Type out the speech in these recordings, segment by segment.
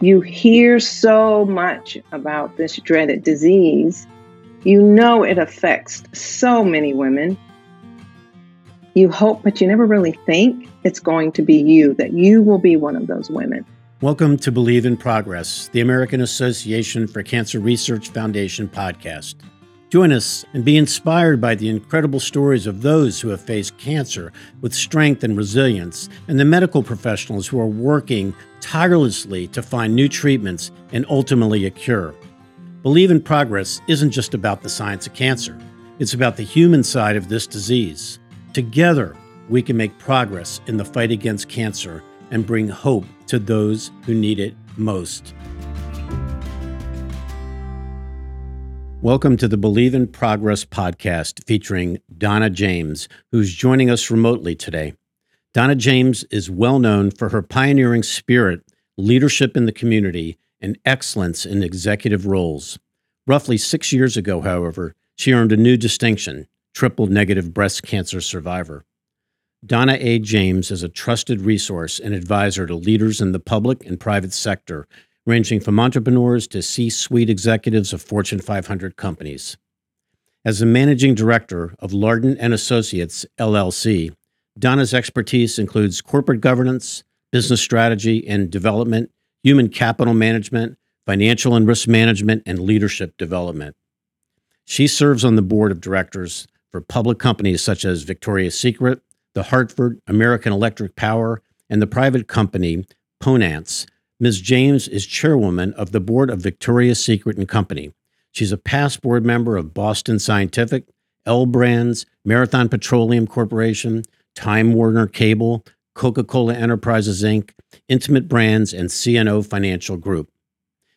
You hear so much about this dreaded disease. You know it affects so many women. You hope, but you never really think it's going to be you, that you will be one of those women. Welcome to Believe in Progress, the American Association for Cancer Research Foundation podcast. Join us and be inspired by the incredible stories of those who have faced cancer with strength and resilience, and the medical professionals who are working tirelessly to find new treatments and ultimately a cure. Believe in Progress isn't just about the science of cancer, it's about the human side of this disease. Together, we can make progress in the fight against cancer and bring hope to those who need it most. Welcome to the Believe in Progress podcast featuring Donna James, who's joining us remotely today. Donna James is well known for her pioneering spirit, leadership in the community, and excellence in executive roles. Roughly six years ago, however, she earned a new distinction triple negative breast cancer survivor. Donna A. James is a trusted resource and advisor to leaders in the public and private sector ranging from entrepreneurs to C suite executives of Fortune 500 companies. As the managing director of Lardon and Associates LLC, Donna's expertise includes corporate governance, business strategy and development, human capital management, financial and risk management, and leadership development. She serves on the board of directors for public companies such as Victoria's Secret, The Hartford, American Electric Power, and the private company Xponance, Ms. James is chairwoman of the board of Victoria's Secret and Company. She's a past board member of Boston Scientific, L Brands, Marathon Petroleum Corporation, Time Warner Cable, Coca Cola Enterprises Inc., Intimate Brands, and CNO Financial Group.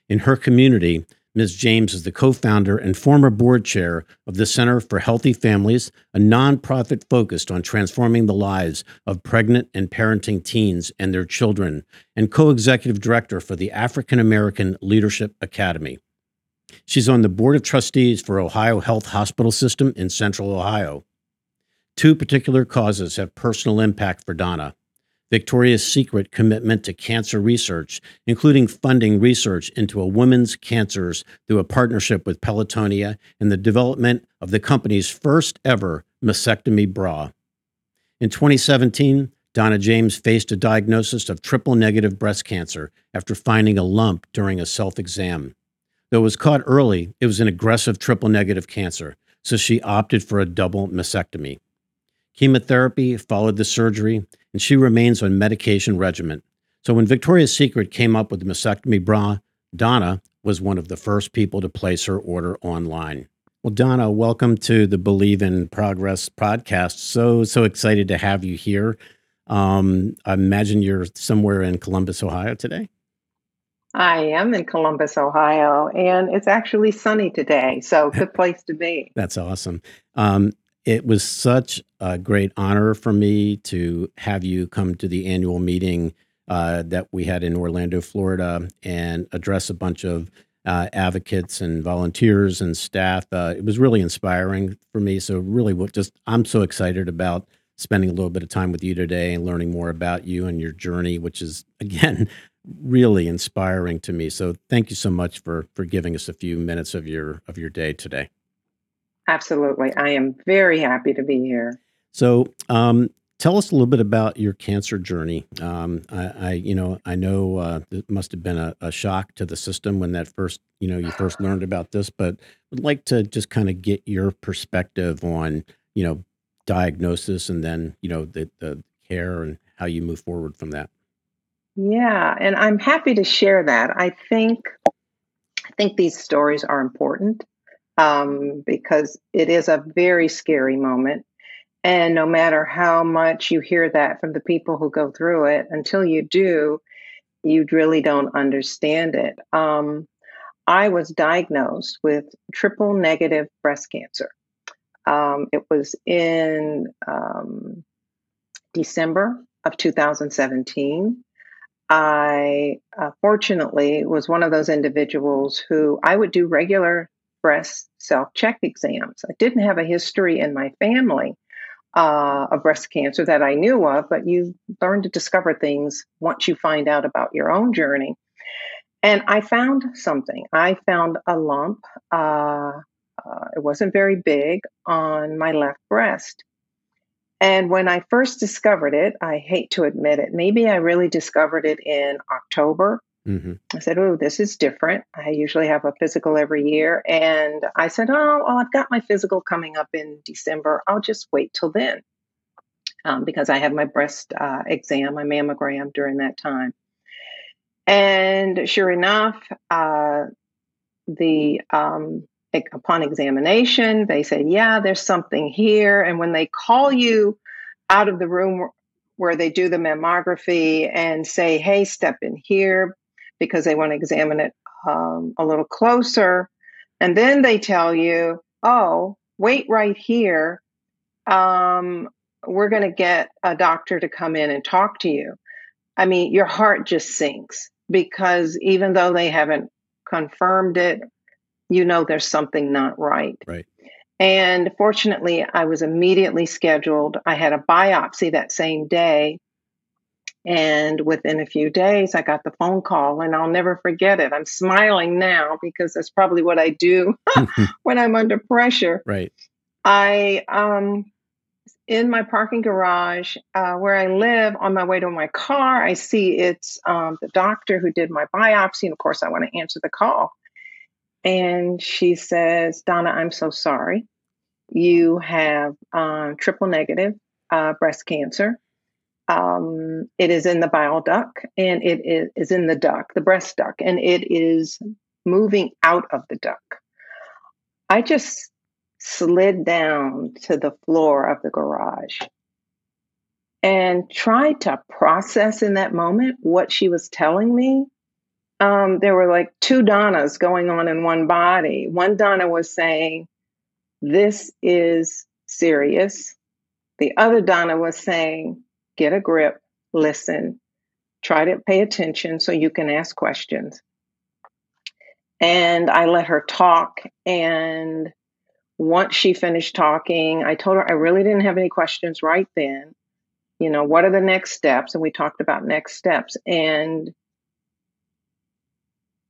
In her community, Ms. James is the co founder and former board chair of the Center for Healthy Families, a nonprofit focused on transforming the lives of pregnant and parenting teens and their children, and co executive director for the African American Leadership Academy. She's on the board of trustees for Ohio Health Hospital System in Central Ohio. Two particular causes have personal impact for Donna Victoria's Secret commitment to cancer research, including funding research into a women's cancers through a partnership with Pelotonia and the development of the company's first ever mastectomy bra. In 2017, Donna James faced a diagnosis of triple negative breast cancer after finding a lump during a self exam. Though it was caught early, it was an aggressive triple negative cancer, so she opted for a double mastectomy. Chemotherapy followed the surgery, and she remains on medication regimen. So when Victoria's Secret came up with the mastectomy bra, Donna was one of the first people to place her order online. Well, Donna, welcome to the Believe in Progress podcast. So, so excited to have you here. Um, I imagine you're somewhere in Columbus, Ohio today. I am in Columbus, Ohio, and it's actually sunny today. So, good place to be. That's awesome. Um, it was such a great honor for me to have you come to the annual meeting uh, that we had in Orlando, Florida, and address a bunch of uh, advocates and volunteers and staff. Uh, it was really inspiring for me. So, really, what just I'm so excited about spending a little bit of time with you today and learning more about you and your journey, which is again really inspiring to me. So, thank you so much for for giving us a few minutes of your of your day today. Absolutely. I am very happy to be here. So, um, tell us a little bit about your cancer journey. Um, I, I, you know, I know uh, it must have been a, a, shock to the system when that first, you know, you first learned about this, but would like to just kind of get your perspective on, you know, diagnosis and then, you know, the, the care and how you move forward from that. Yeah, and I'm happy to share that. I think, I think these stories are important um, because it is a very scary moment. And no matter how much you hear that from the people who go through it, until you do, you really don't understand it. Um, I was diagnosed with triple negative breast cancer. Um, it was in um, December of 2017. I uh, fortunately was one of those individuals who I would do regular breast self check exams. I didn't have a history in my family uh, of breast cancer that I knew of, but you learn to discover things once you find out about your own journey. And I found something. I found a lump. Uh, uh, it wasn't very big on my left breast. And when I first discovered it, I hate to admit it, maybe I really discovered it in October. Mm-hmm. I said, Oh, this is different. I usually have a physical every year. And I said, Oh, well, I've got my physical coming up in December. I'll just wait till then um, because I have my breast uh, exam, my mammogram during that time. And sure enough, uh, the um, upon examination, they said, "Yeah, there's something here." And when they call you out of the room where they do the mammography and say, "Hey, step in here," because they want to examine it um, a little closer, and then they tell you, "Oh, wait right here. Um, we're going to get a doctor to come in and talk to you." I mean, your heart just sinks because even though they haven't confirmed it you know there's something not right. Right. And fortunately, I was immediately scheduled. I had a biopsy that same day. And within a few days, I got the phone call, and I'll never forget it. I'm smiling now because that's probably what I do when I'm under pressure. Right. I, um, in my parking garage uh, where I live, on my way to my car, I see it's um, the doctor who did my biopsy. And of course, I want to answer the call. And she says, Donna, I'm so sorry. You have um, triple negative uh, breast cancer. Um, it is in the bile duct and it is, in the duct, the breast duct, and it is moving out of the duct. I just slid down to the floor of the garage and tried to process in that moment what she was telling me um, there were like two Donnas going on in one body. One Donna was saying, This is serious. The other Donna was saying, Get a grip, listen, try to pay attention so you can ask questions. And I let her talk. And once she finished talking, I told her I really didn't have any questions right then. You know, what are the next steps? And we talked about next steps. And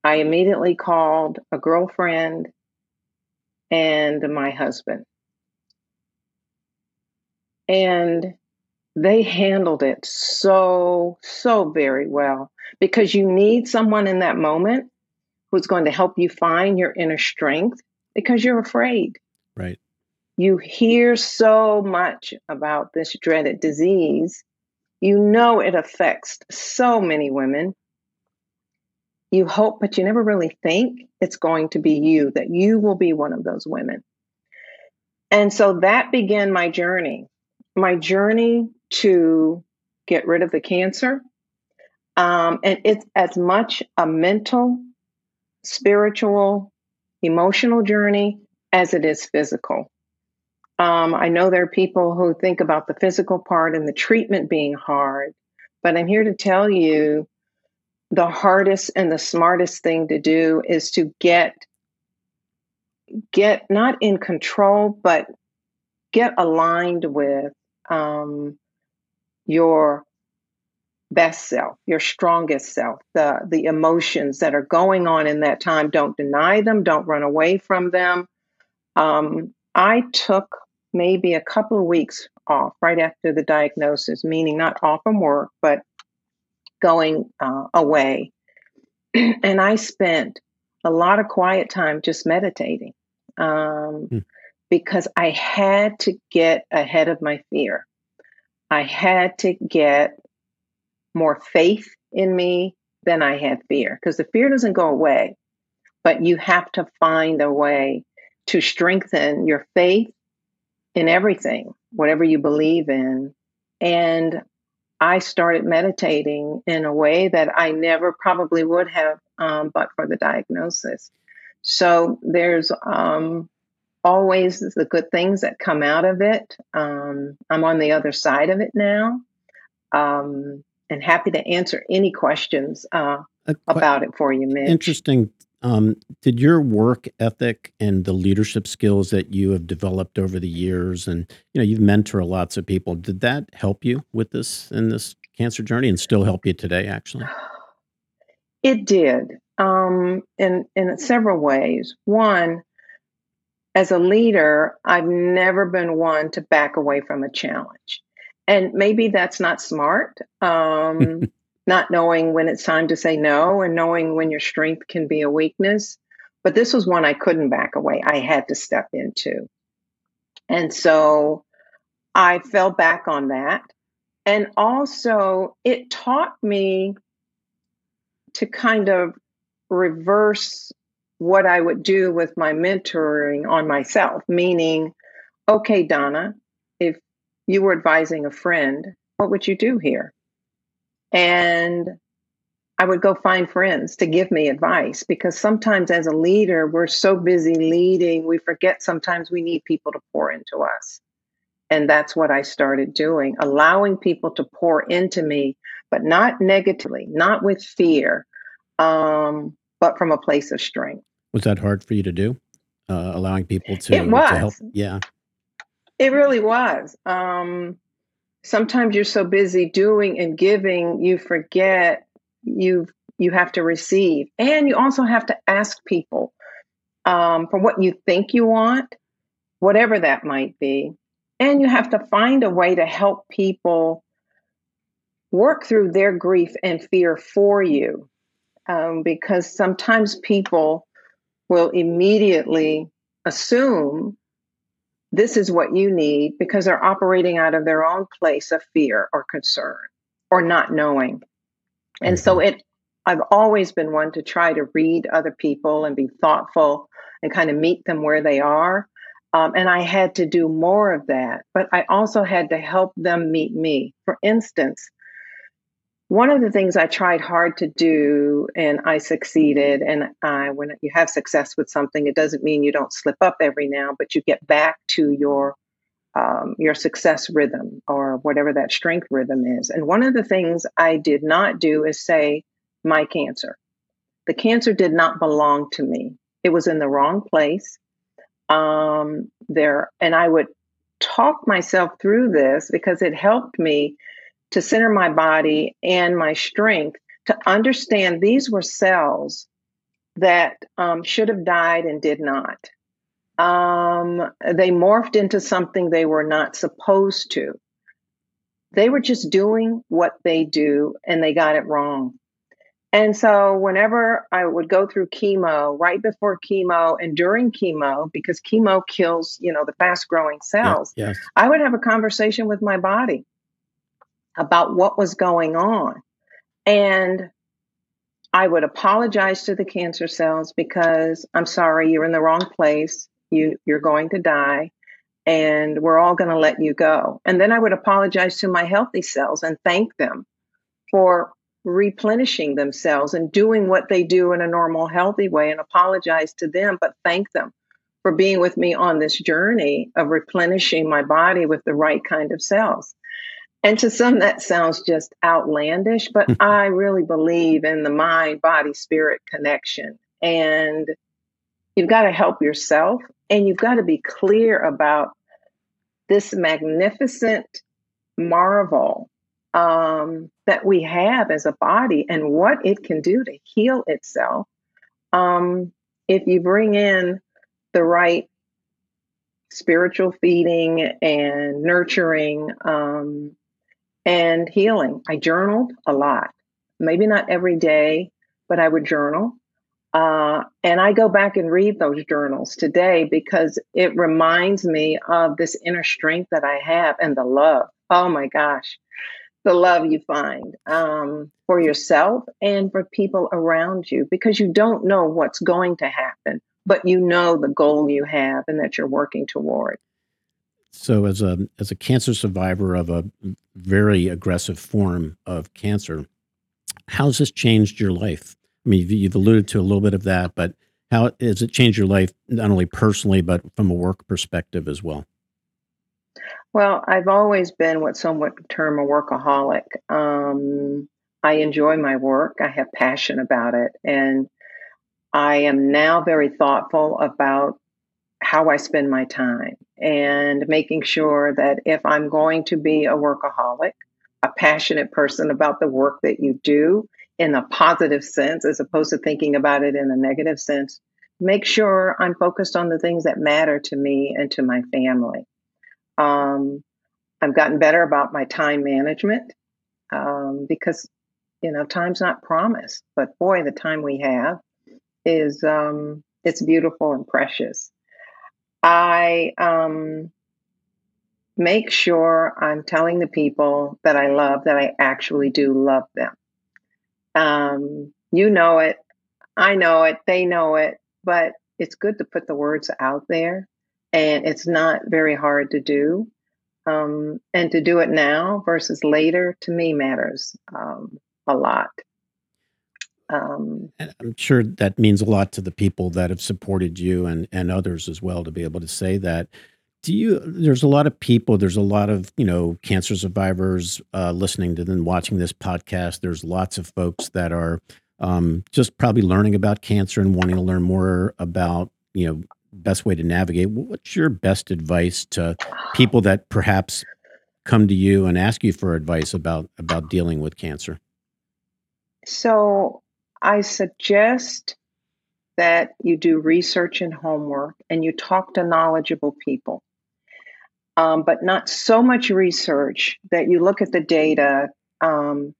I immediately called a girlfriend and my husband. And they handled it so, so very well because you need someone in that moment who's going to help you find your inner strength because you're afraid. Right. You hear so much about this dreaded disease. You know it affects so many women you hope, but you never really think it's going to be you, that you will be one of those women. And so that began my journey, my journey to get rid of the cancer. Um, and it's as much a mental, spiritual, emotional journey as it is physical. Um, I know there are people who think about the physical part and the treatment being hard, but I'm here to tell you the hardest and the smartest thing to do is to get get not in control but get aligned with um, your best self your strongest self the the emotions that are going on in that time don't deny them don't run away from them um, i took maybe a couple of weeks off right after the diagnosis meaning not off from work but going uh, away. and I spent a lot of quiet time just meditating um, mm. because I had to get ahead of my fear. I had to get more faith in me than I had fear because the fear doesn't go away, but you have to find a way to strengthen your faith in everything, whatever you believe in. And I started meditating in a way that I never probably would have, um, but for the diagnosis. So there's um, always the good things that come out of it. Um, I'm on the other side of it now, um, and happy to answer any questions uh, about it for you, Mitch. Interesting um, did your work ethic and the leadership skills that you have developed over the years, and you know you've mentored lots of people, did that help you with this in this cancer journey, and still help you today? Actually, it did. um, in in several ways. One, as a leader, I've never been one to back away from a challenge, and maybe that's not smart. Um, not knowing when it's time to say no, and knowing when your strength can be a weakness. But this was one I couldn't back away. I had to step into, and so I fell back on that. And also, it taught me to kind of reverse what I would do with my mentoring on myself, meaning, okay, Donna, if you were advising a friend, what would you do here? And I would go find friends to give me advice because sometimes as a leader, we're so busy leading, we forget sometimes we need people to pour into us. And that's what I started doing, allowing people to pour into me, but not negatively, not with fear, um, but from a place of strength. Was that hard for you to do? Uh, allowing people to, it was. to help? Yeah. It really was. Um, sometimes you're so busy doing and giving, you forget you you have to receive, and you also have to ask people um, for what you think you want, whatever that might be, and you have to find a way to help people work through their grief and fear for you. Um, because sometimes people will immediately assume this is what you need because they're operating out of their own place of fear or concern or not knowing. And so mm-hmm. it I've always been one to try to read other people and be thoughtful and kind of meet them where they are um, and I had to do more of that, but I also had to help them meet me. For instance, one of the things I tried hard to do and I succeeded, and I, when you have success with something, it doesn't mean you don't slip up every now, but you get back to your um, your success rhythm or whatever that strength rhythm is. And one of the things I did not do is say, my cancer. The cancer did not belong to me. It was in the wrong place um, there. And I would talk myself through this because it helped me to center my body and my strength to understand these were cells that um, should have died and did not. Um, they morphed into something they were not supposed to. They were just doing what they do and they got it wrong. And so, whenever I would go through chemo, right before chemo and during chemo, because chemo kills, you know, the fast growing cells, yeah, yes. I would have a conversation with my body about what was going on. And I would apologize to the cancer cells because I'm sorry, you're in the wrong place. You, you're going to die and we're all going to let you go. And then I would apologize to my healthy cells and thank them for replenishing themselves and doing what they do in a normal, healthy way and apologize to them, but thank them for being with me on this journey of replenishing my body with the right kind of cells. And to some, that sounds just outlandish, but I really believe in the mind body spirit connection. And you've got to help yourself and you've got to be clear about this magnificent marvel um, that we have as a body and what it can do to heal itself um, if you bring in the right spiritual feeding and nurturing um, and healing. I journaled a lot, maybe not every day, but I would journal. Uh, and I go back and read those journals today because it reminds me of this inner strength that I have and the love. Oh my gosh the love you find um, for yourself and for people around you because you don't know what's going to happen, but you know the goal you have and that you're working toward. So, as a as a cancer survivor of a very aggressive form of cancer, how's this changed your life? I mean, you've alluded to a little bit of that, but how has it changed your life not only personally but from a work perspective as well? Well, I've always been what some would term a workaholic. Um, I enjoy my work, I have passion about it, and I am now very thoughtful about how I spend my time and making sure that if I'm going to be a workaholic, a passionate person about the work that you do, in a positive sense as opposed to thinking about it in a negative sense. Make sure I'm focused on the things that matter to me and to my family. Um, I've gotten better about my time management um, because, you know, time's not promised, but boy, the time we have is um, it's beautiful and precious. I um, make sure I'm telling the people that I love that I actually do love them. Um, you know it, I know it, they know it, but it's good to put the words out there, and it's not very hard to do. Um, and to do it now versus later to me matters um, a lot. Um, I'm sure that means a lot to the people that have supported you and, and others as well to be able to say that. Do you? There's a lot of people. There's a lot of you know cancer survivors uh, listening to them, watching this podcast. There's lots of folks that are um, just probably learning about cancer and wanting to learn more about you know best way to navigate. What's your best advice to people that perhaps come to you and ask you for advice about about dealing with cancer? So I suggest that you do research and homework and you talk to knowledgeable people. Um, but not so much research that you look at the data um,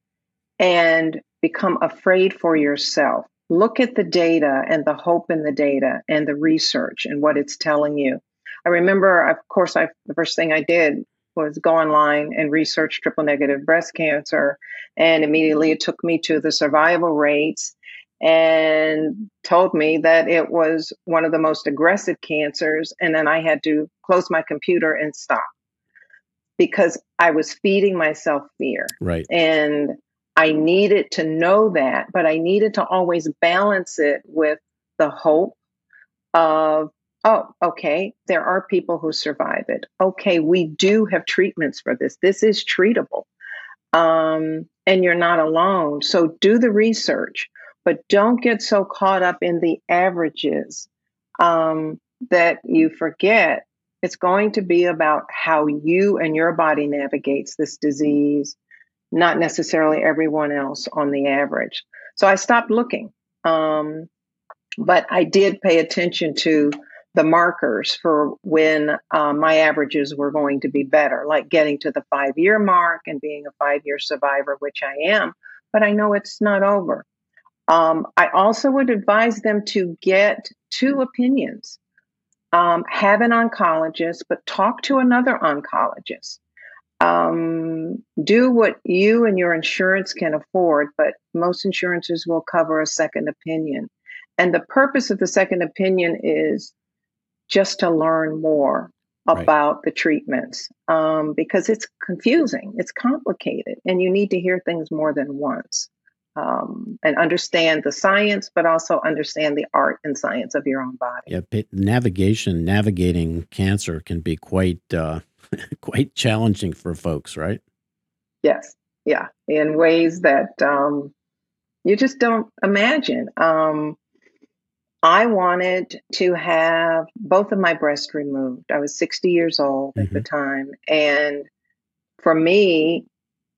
and become afraid for yourself look at the data and the hope in the data and the research and what it's telling you. I remember, of course, I, the first thing I did was go online and research triple negative breast cancer. And immediately it took me to the survival rates and told me that it was one of the most aggressive cancers. And then I had to close my computer and stop because I was feeding myself fear. Right. And I needed to know that, but I needed to always balance it with the hope of, oh, okay, there are people who survive it. Okay, we do have treatments for this. This is treatable. Um, and you're not alone. So do the research, but don't get so caught up in the averages um, that you forget it's going to be about how you and your body navigates this disease not necessarily everyone else on the average. So I stopped looking. Um, but I did pay attention to the markers for when uh, my averages were going to be better, like getting to the five year mark and being a five year survivor, which I am. But I know it's not over. Um, I also would advise them to get two opinions. Um, have an oncologist, but talk to another oncologist um, do what you and your insurance can afford, but most insurances will cover a second opinion. And the purpose of the second opinion is just to learn more right. about the treatments um, because it's confusing, it's complicated, and you need to hear things more than once. Um, and understand the science, but also understand the art and science of your own body. Yeah, navigation, navigating cancer can be quite uh, quite challenging for folks, right? Yes, yeah, in ways that um, you just don't imagine. Um, I wanted to have both of my breasts removed. I was 60 years old mm-hmm. at the mm-hmm. time. And for me,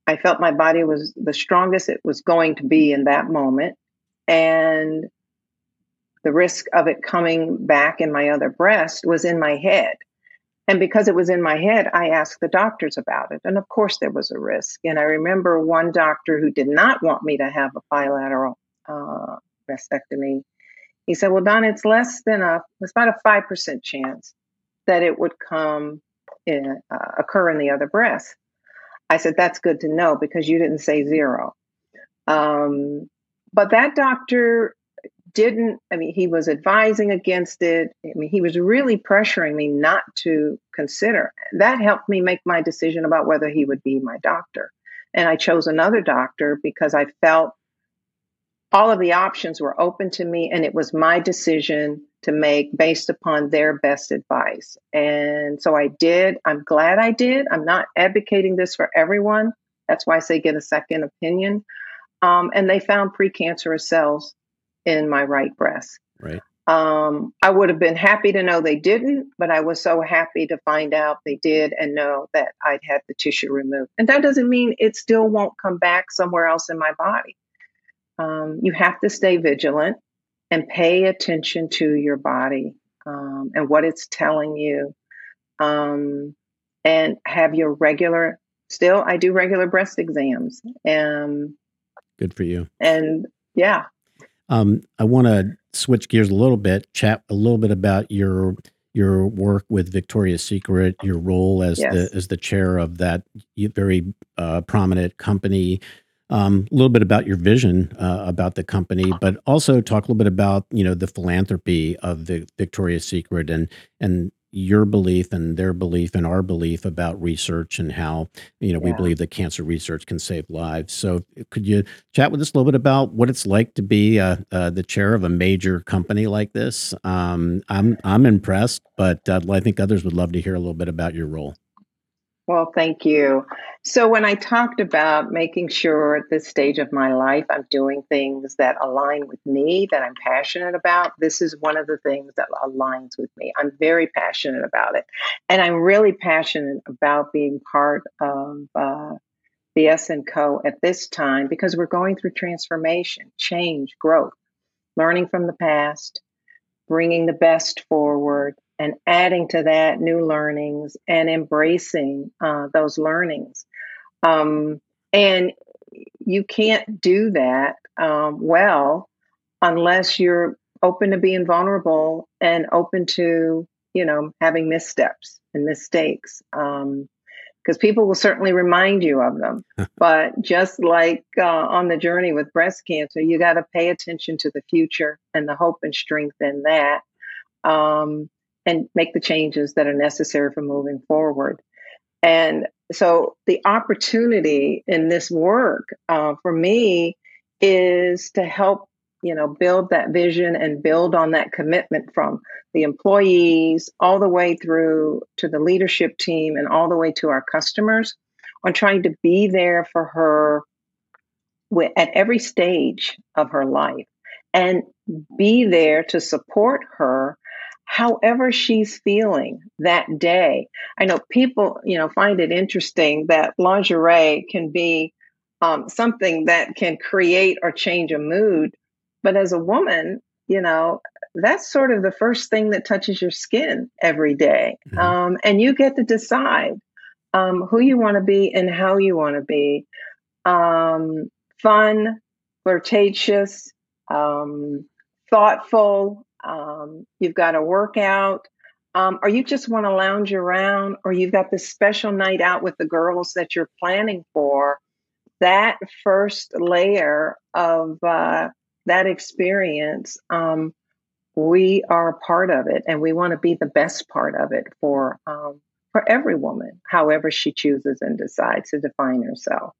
I felt my body was the strongest it was going to be in that moment. And the risk of it coming back in my other breast was in my head. And because it was in my head, I asked the doctors about it. And of course, there was a risk. And I remember one doctor who did not want me to have a bilateral uh, mastectomy. He said, Well, Don, it's less than a, it's about a 5% chance that it would come in, uh, occur in the other breast. I said, That's good to know because you didn't say zero. Um, but that doctor didn't, I mean, he was advising against it. I mean, he was really pressuring me not to consider. That helped me make my decision about whether he would be my doctor. And I chose another doctor because I felt all of the options were open to me and it was my decision to make based upon their best advice. And so I did. I'm glad I did. I'm not advocating this for everyone. That's why I say get a second opinion. Um, and they found precancerous cells in my right breast. Right. Um, I would have been happy to know they didn't, but I was so happy to find out they did and know that I'd had the tissue removed. And that doesn't mean it still won't come back somewhere else in my body. Um, you have to stay vigilant and pay attention to your body um, and what it's telling you. Um, and have your regular, still, I do regular breast exams. Um, Good for you. And yeah. Um, I want to switch gears a little bit, chat a little bit about your your work with Victoria's Secret, your role as yes. the as the chair of that very uh, prominent company, um, a little bit about your vision uh, about the company, but also talk a little bit about you know the philanthropy of the Victoria's Secret and and your belief and their belief and our belief about research and how you know yeah. we believe that cancer research can save lives. So could you chat with us a little bit about what it's like to be uh, uh, the chair of a major company like this? Um, I'm I'm impressed, but uh, I think others would love to hear a little bit about your role. Well, thank you. So, when I talked about making sure at this stage of my life I'm doing things that align with me, that I'm passionate about, this is one of the things that aligns with me. I'm very passionate about it. And I'm really passionate about being part of uh, VS and Co. at this time because we're going through transformation, change, growth, learning from the past, bringing the best forward, and adding to that new learnings and embracing uh, those learnings. Um, and you can't do that um, well unless you're open to being vulnerable and open to, you know, having missteps and mistakes. Um, because people will certainly remind you of them. but just like uh, on the journey with breast cancer, you got to pay attention to the future and the hope and strength in that. Um, and make the changes that are necessary for moving forward. And so the opportunity in this work uh, for me is to help you know build that vision and build on that commitment from the employees all the way through to the leadership team and all the way to our customers on trying to be there for her at every stage of her life and be there to support her however she's feeling that day. I know people, you know, find it interesting that lingerie can be um, something that can create or change a mood. But as a woman, you know, that's sort of the first thing that touches your skin every day. Mm-hmm. Um, and you get to decide um, who you want to be and how you want to be. Um, fun, flirtatious, um, thoughtful, um, you've got a workout, um, or you just want to lounge around, or you've got this special night out with the girls that you're planning for, that first layer of uh, that experience, um, we are a part of it, and we want to be the best part of it for um, for every woman, however she chooses and decides to define herself.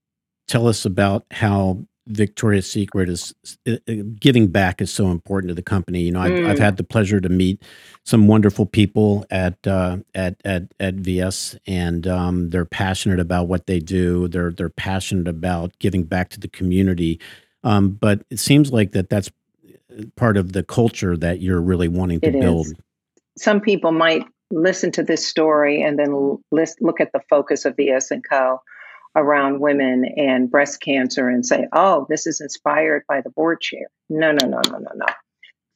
Tell us about how Victoria's Secret is uh, uh, giving back is so important to the company. You know, I've, mm. I've had the pleasure to meet some wonderful people at uh, at at at VS, and um, they're passionate about what they do. They're they're passionate about giving back to the community. Um, but it seems like that that's uh, part of the culture that you're really wanting to it build. Is. Some people might listen to this story and then list, look at the focus of VS and Co around women and breast cancer and say, oh, this is inspired by the board chair. No, no, no, no, no, no.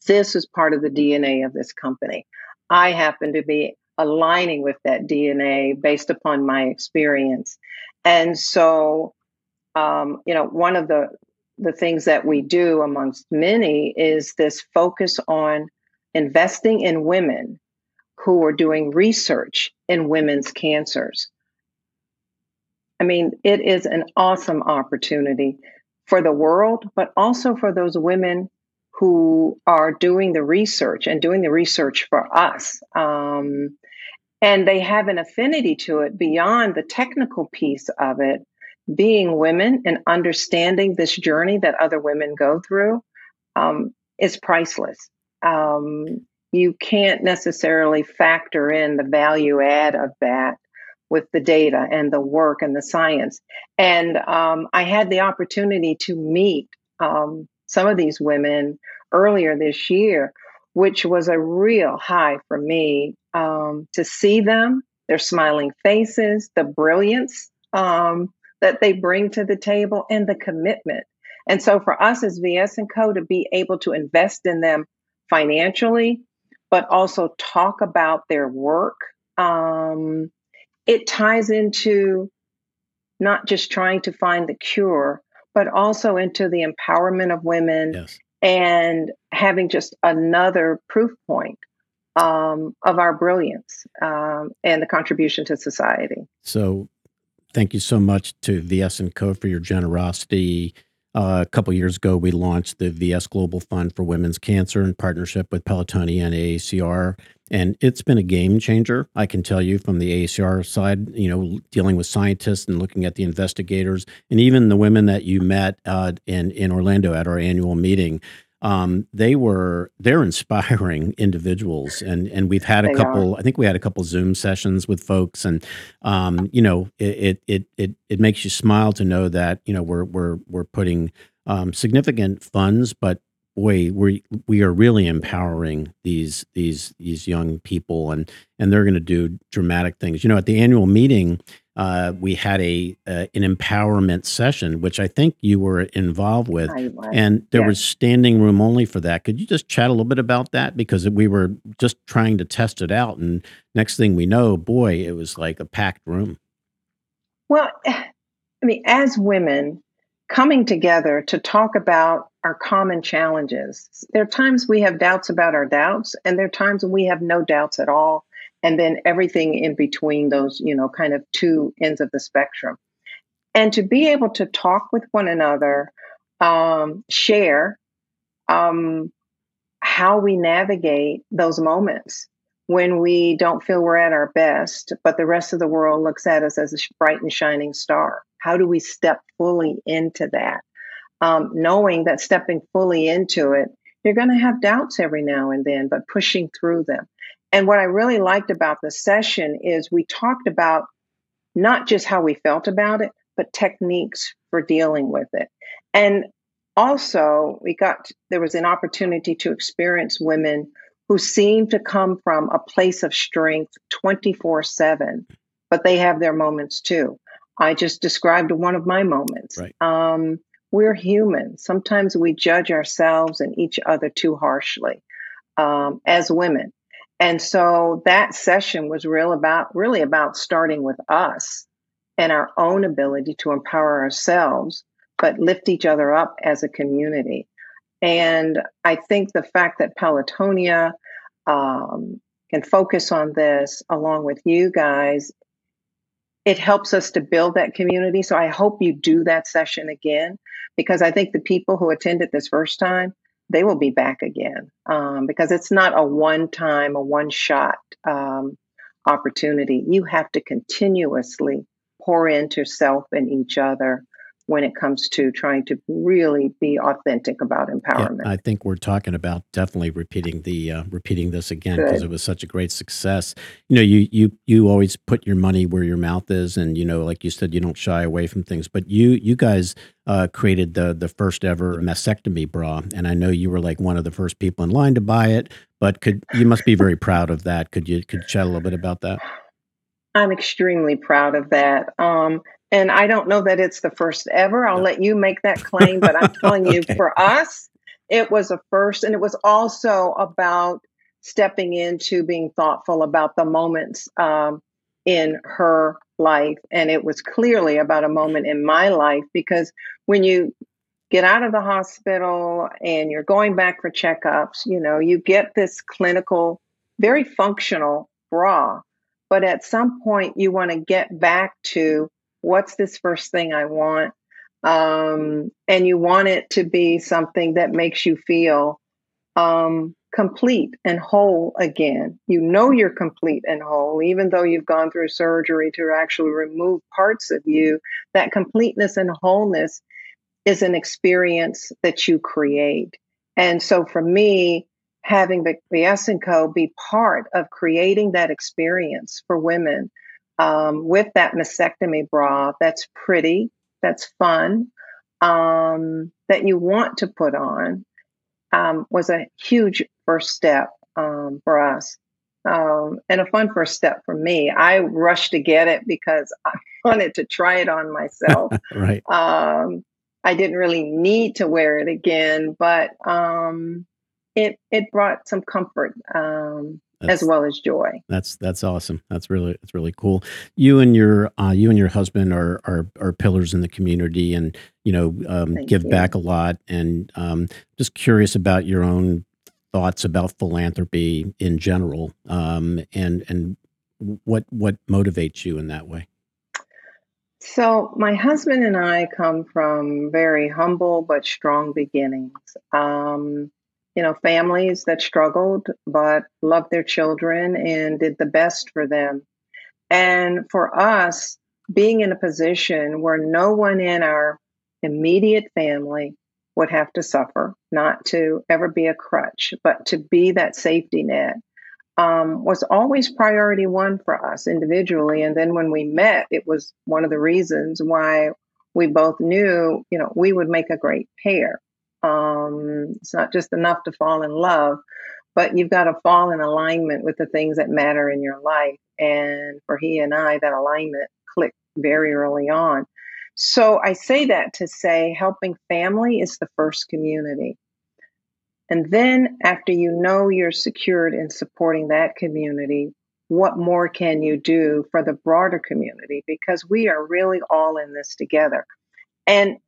This is part of the DNA of this company. I happen to be aligning with that DNA based upon my experience. And so, um, you know, one of the the things that we do amongst many is this focus on investing in women who are doing research in women's cancers. I mean, it is an awesome opportunity for the world, but also for those women who are doing the research and doing the research for us. Um, and they have an affinity to it beyond the technical piece of it, being women and understanding this journey that other women go through um, is priceless. Um, you can't necessarily factor in the value add of that with the data and the work and the science. And um, I had the opportunity to meet um, some of these women earlier this year, which was a real high for me um, to see them, their smiling faces, the brilliance um, that they bring to the table, and the commitment. And so for us as VS and Co to be able to invest in them financially, but also talk about their work, um, it ties into not just trying to find the cure, but also into the empowerment of women yes. and having just another proof point um, of our brilliance um, and the contribution to society. So, thank you so much to VS and Co for your generosity. Uh, a couple years ago, we launched the VS Global Fund for Women's Cancer in partnership with Pelotonia and AACR and it's been a game changer. I can tell you from the AACR side, you know, dealing with scientists and looking at the investigators, and even the women that you met uh, in in Orlando at our annual meeting. Um, they were they're inspiring individuals, and and we've had a they couple. Are. I think we had a couple Zoom sessions with folks, and um, you know, it, it it it makes you smile to know that you know we're we're we're putting um, significant funds, but boy, we we are really empowering these these these young people, and and they're going to do dramatic things. You know, at the annual meeting, uh, we had a uh, an empowerment session, which I think you were involved with, and there was standing room only for that. Could you just chat a little bit about that because we were just trying to test it out, and next thing we know, boy, it was like a packed room. Well, I mean, as women, coming together to talk about our common challenges. There are times we have doubts about our doubts, and there are times when we have no doubts at all. And then everything in between those, you know, kind of two ends of the spectrum. And to be able to talk with one another, um, share um, how we navigate those moments when we don't feel we're at our best, but the rest of the world looks at us as a bright and shining star. How do we step fully into that? Um, knowing that stepping fully into it, you're going to have doubts every now and then, but pushing through them. And what I really liked about the session is we talked about not just how we felt about it, but techniques for dealing with it. And also, we got there was an opportunity to experience women who seem to come from a place of strength 24 7, but they have their moments too. I just described one of my moments. Right. Um, we're human. Sometimes we judge ourselves and each other too harshly um, as women. And so that session was real about really about starting with us and our own ability to empower ourselves, but lift each other up as a community. And I think the fact that Pelotonia um, can focus on this along with you guys it helps us to build that community. So I hope you do that session again because I think the people who attended this first time, they will be back again um, because it's not a one time, a one shot um, opportunity. You have to continuously pour into self and each other when it comes to trying to really be authentic about empowerment. Yeah, I think we're talking about definitely repeating the uh, repeating this again because it was such a great success. You know, you you you always put your money where your mouth is, and you know, like you said, you don't shy away from things. But you you guys uh, created the the first ever mastectomy bra, and I know you were like one of the first people in line to buy it. But could you must be very proud of that? Could you could you chat a little bit about that? I'm extremely proud of that. Um, and I don't know that it's the first ever. I'll let you make that claim, but I'm telling you, for us, it was a first. And it was also about stepping into being thoughtful about the moments um, in her life. And it was clearly about a moment in my life because when you get out of the hospital and you're going back for checkups, you know, you get this clinical, very functional bra. But at some point, you want to get back to what's this first thing I want? Um, and you want it to be something that makes you feel um, complete and whole again. You know you're complete and whole, even though you've gone through surgery to actually remove parts of you. That completeness and wholeness is an experience that you create. And so for me, having VS and Co be part of creating that experience for women um, with that mastectomy bra that's pretty, that's fun, um, that you want to put on um, was a huge first step um, for us. Um, and a fun first step for me. I rushed to get it because I wanted to try it on myself. right. Um, I didn't really need to wear it again, but um, it it brought some comfort um, as well as joy. That's that's awesome. That's really that's really cool. You and your uh, you and your husband are are are pillars in the community, and you know um, give you. back a lot. And um, just curious about your own thoughts about philanthropy in general, um, and and what what motivates you in that way. So, my husband and I come from very humble but strong beginnings. Um, you know, families that struggled but loved their children and did the best for them. And for us, being in a position where no one in our immediate family would have to suffer, not to ever be a crutch, but to be that safety net, um, was always priority one for us individually. And then when we met, it was one of the reasons why we both knew, you know, we would make a great pair. Um, it's not just enough to fall in love, but you've got to fall in alignment with the things that matter in your life. And for he and I, that alignment clicked very early on. So I say that to say helping family is the first community. And then after you know you're secured in supporting that community, what more can you do for the broader community? Because we are really all in this together. And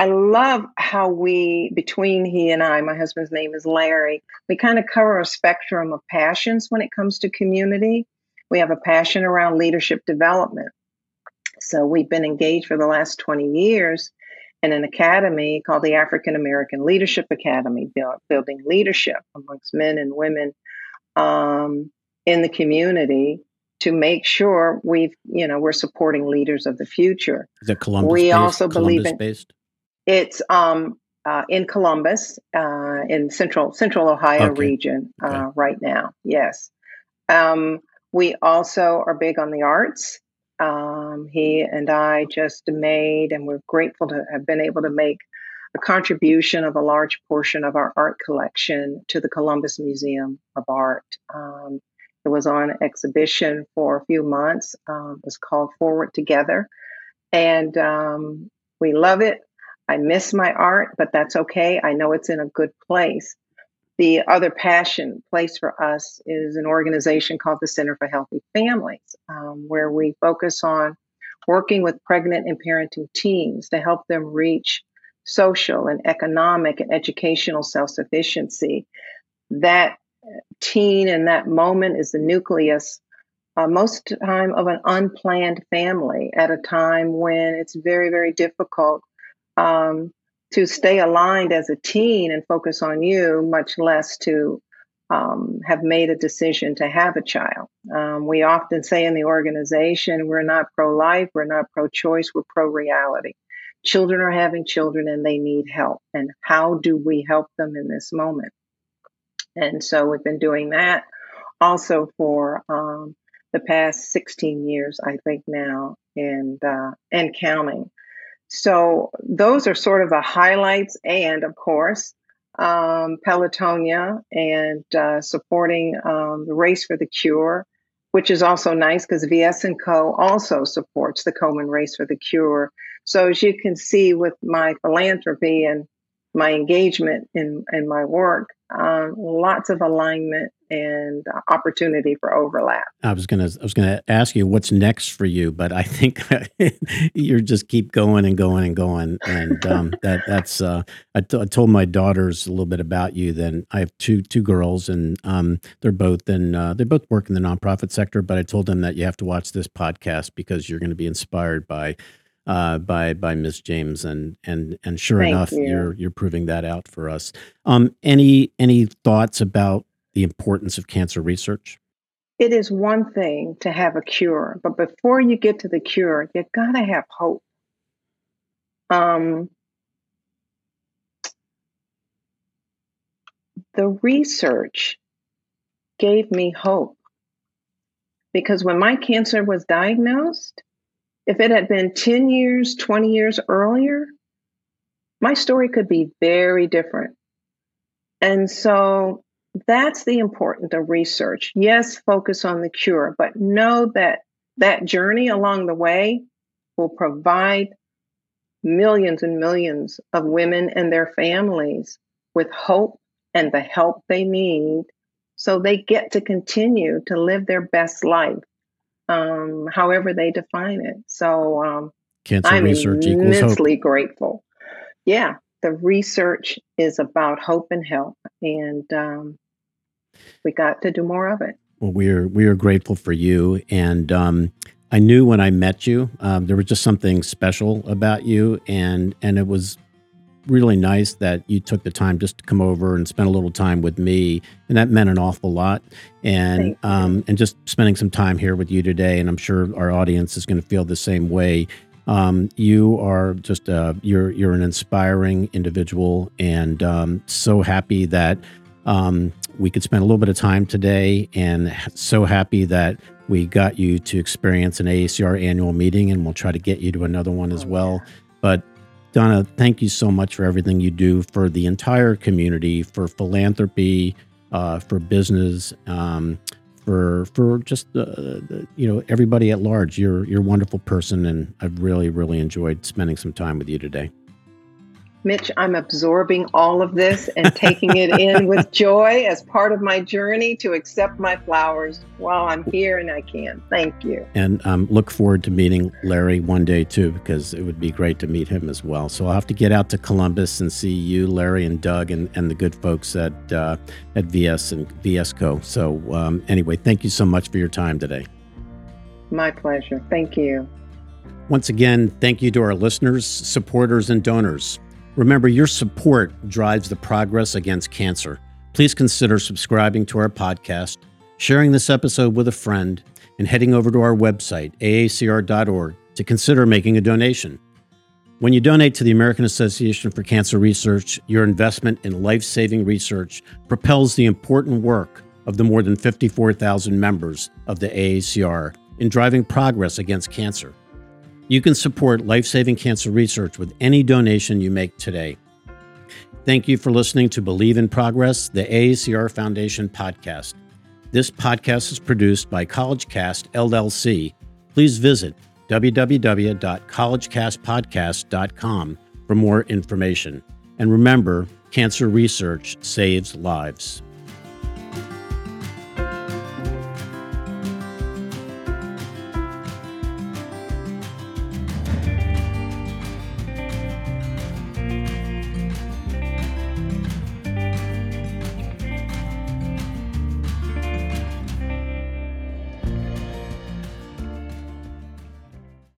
I love how we, between he and I, my husband's name is Larry, we kind of cover a spectrum of passions when it comes to community. We have a passion around leadership development. So we've been engaged for the last 20 years in an academy called the African American Leadership Academy, building leadership amongst men and women um, in the community to make sure we've, you know, we're supporting leaders of the future. It Columbus? We based? also Columbus believe in based? It's um, uh, in Columbus, uh, in central Central Ohio okay. region uh, okay. right now. Yes, um, we also are big on the arts. Um, he and I just made, and we're grateful to have been able to make a contribution of a large portion of our art collection to the Columbus Museum of Art. Um, it was on exhibition for a few months. Um, it was called Forward Together, and um, we love it. I miss my art, but that's okay. I know it's in a good place. The other passion place for us is an organization called the Center for Healthy Families, um, where we focus on working with pregnant and parenting teens to help them reach social and economic and educational self sufficiency. That teen in that moment is the nucleus uh, most time of an unplanned family at a time when it's very very difficult um, to stay aligned as a teen and focus on you, much less to um, have made a decision to have a child. Um, we often say in the organization, we're not pro life, we're not pro choice, we're pro reality. Children are having children and they need help. And how do we help them in this moment? And so we've been doing that also for um, the past 16 years, I think now, and uh, and counting. So those are sort of the highlights, and of course, um, Pelotonia and uh, supporting um, the Race for the Cure, which is also nice because VS and Co. also supports the Komen Race for the Cure. So as you can see with my philanthropy and my engagement in, in my work, um, lots of alignment and opportunity for overlap. I was gonna I was gonna ask you what's next for you, but I think you're just keep going and going and going, and um, that that's. Uh, I, t- I told my daughters a little bit about you. Then I have two two girls, and um, they're both in uh, they both work in the nonprofit sector. But I told them that you have to watch this podcast because you're going to be inspired by uh, by by Ms. James, and and and sure Thank enough, you. are you're, you're proving that out for us. Um, any any thoughts about the importance of cancer research? It is one thing to have a cure, but before you get to the cure, you gotta have hope. Um, the research gave me hope because when my cancer was diagnosed, if it had been 10 years, 20 years earlier, my story could be very different. And so that's the importance of research. Yes, focus on the cure, but know that that journey along the way will provide millions and millions of women and their families with hope and the help they need so they get to continue to live their best life, um, however they define it. So um, Cancer I'm research immensely grateful. Yeah, the research is about hope and help, and um, we got to do more of it. Well, we are we are grateful for you, and um, I knew when I met you um, there was just something special about you, and and it was really nice that you took the time just to come over and spend a little time with me, and that meant an awful lot. And um, and just spending some time here with you today, and I'm sure our audience is going to feel the same way. Um, you are just uh, you're you're an inspiring individual, and um, so happy that um, we could spend a little bit of time today, and so happy that we got you to experience an AACR annual meeting, and we'll try to get you to another one as oh, well. But Donna, thank you so much for everything you do for the entire community, for philanthropy, uh, for business, um, for for just uh, you know everybody at large. You're you're a wonderful person, and I've really really enjoyed spending some time with you today. Mitch, I'm absorbing all of this and taking it in with joy as part of my journey to accept my flowers while I'm here and I can. Thank you. And um, look forward to meeting Larry one day too, because it would be great to meet him as well. So I'll have to get out to Columbus and see you, Larry, and Doug, and, and the good folks at uh, at VS and VSCO. So um, anyway, thank you so much for your time today. My pleasure. Thank you. Once again, thank you to our listeners, supporters, and donors. Remember, your support drives the progress against cancer. Please consider subscribing to our podcast, sharing this episode with a friend, and heading over to our website, aacr.org, to consider making a donation. When you donate to the American Association for Cancer Research, your investment in life saving research propels the important work of the more than 54,000 members of the AACR in driving progress against cancer. You can support life saving cancer research with any donation you make today. Thank you for listening to Believe in Progress, the AACR Foundation podcast. This podcast is produced by CollegeCast LLC. Please visit www.collegecastpodcast.com for more information. And remember, cancer research saves lives.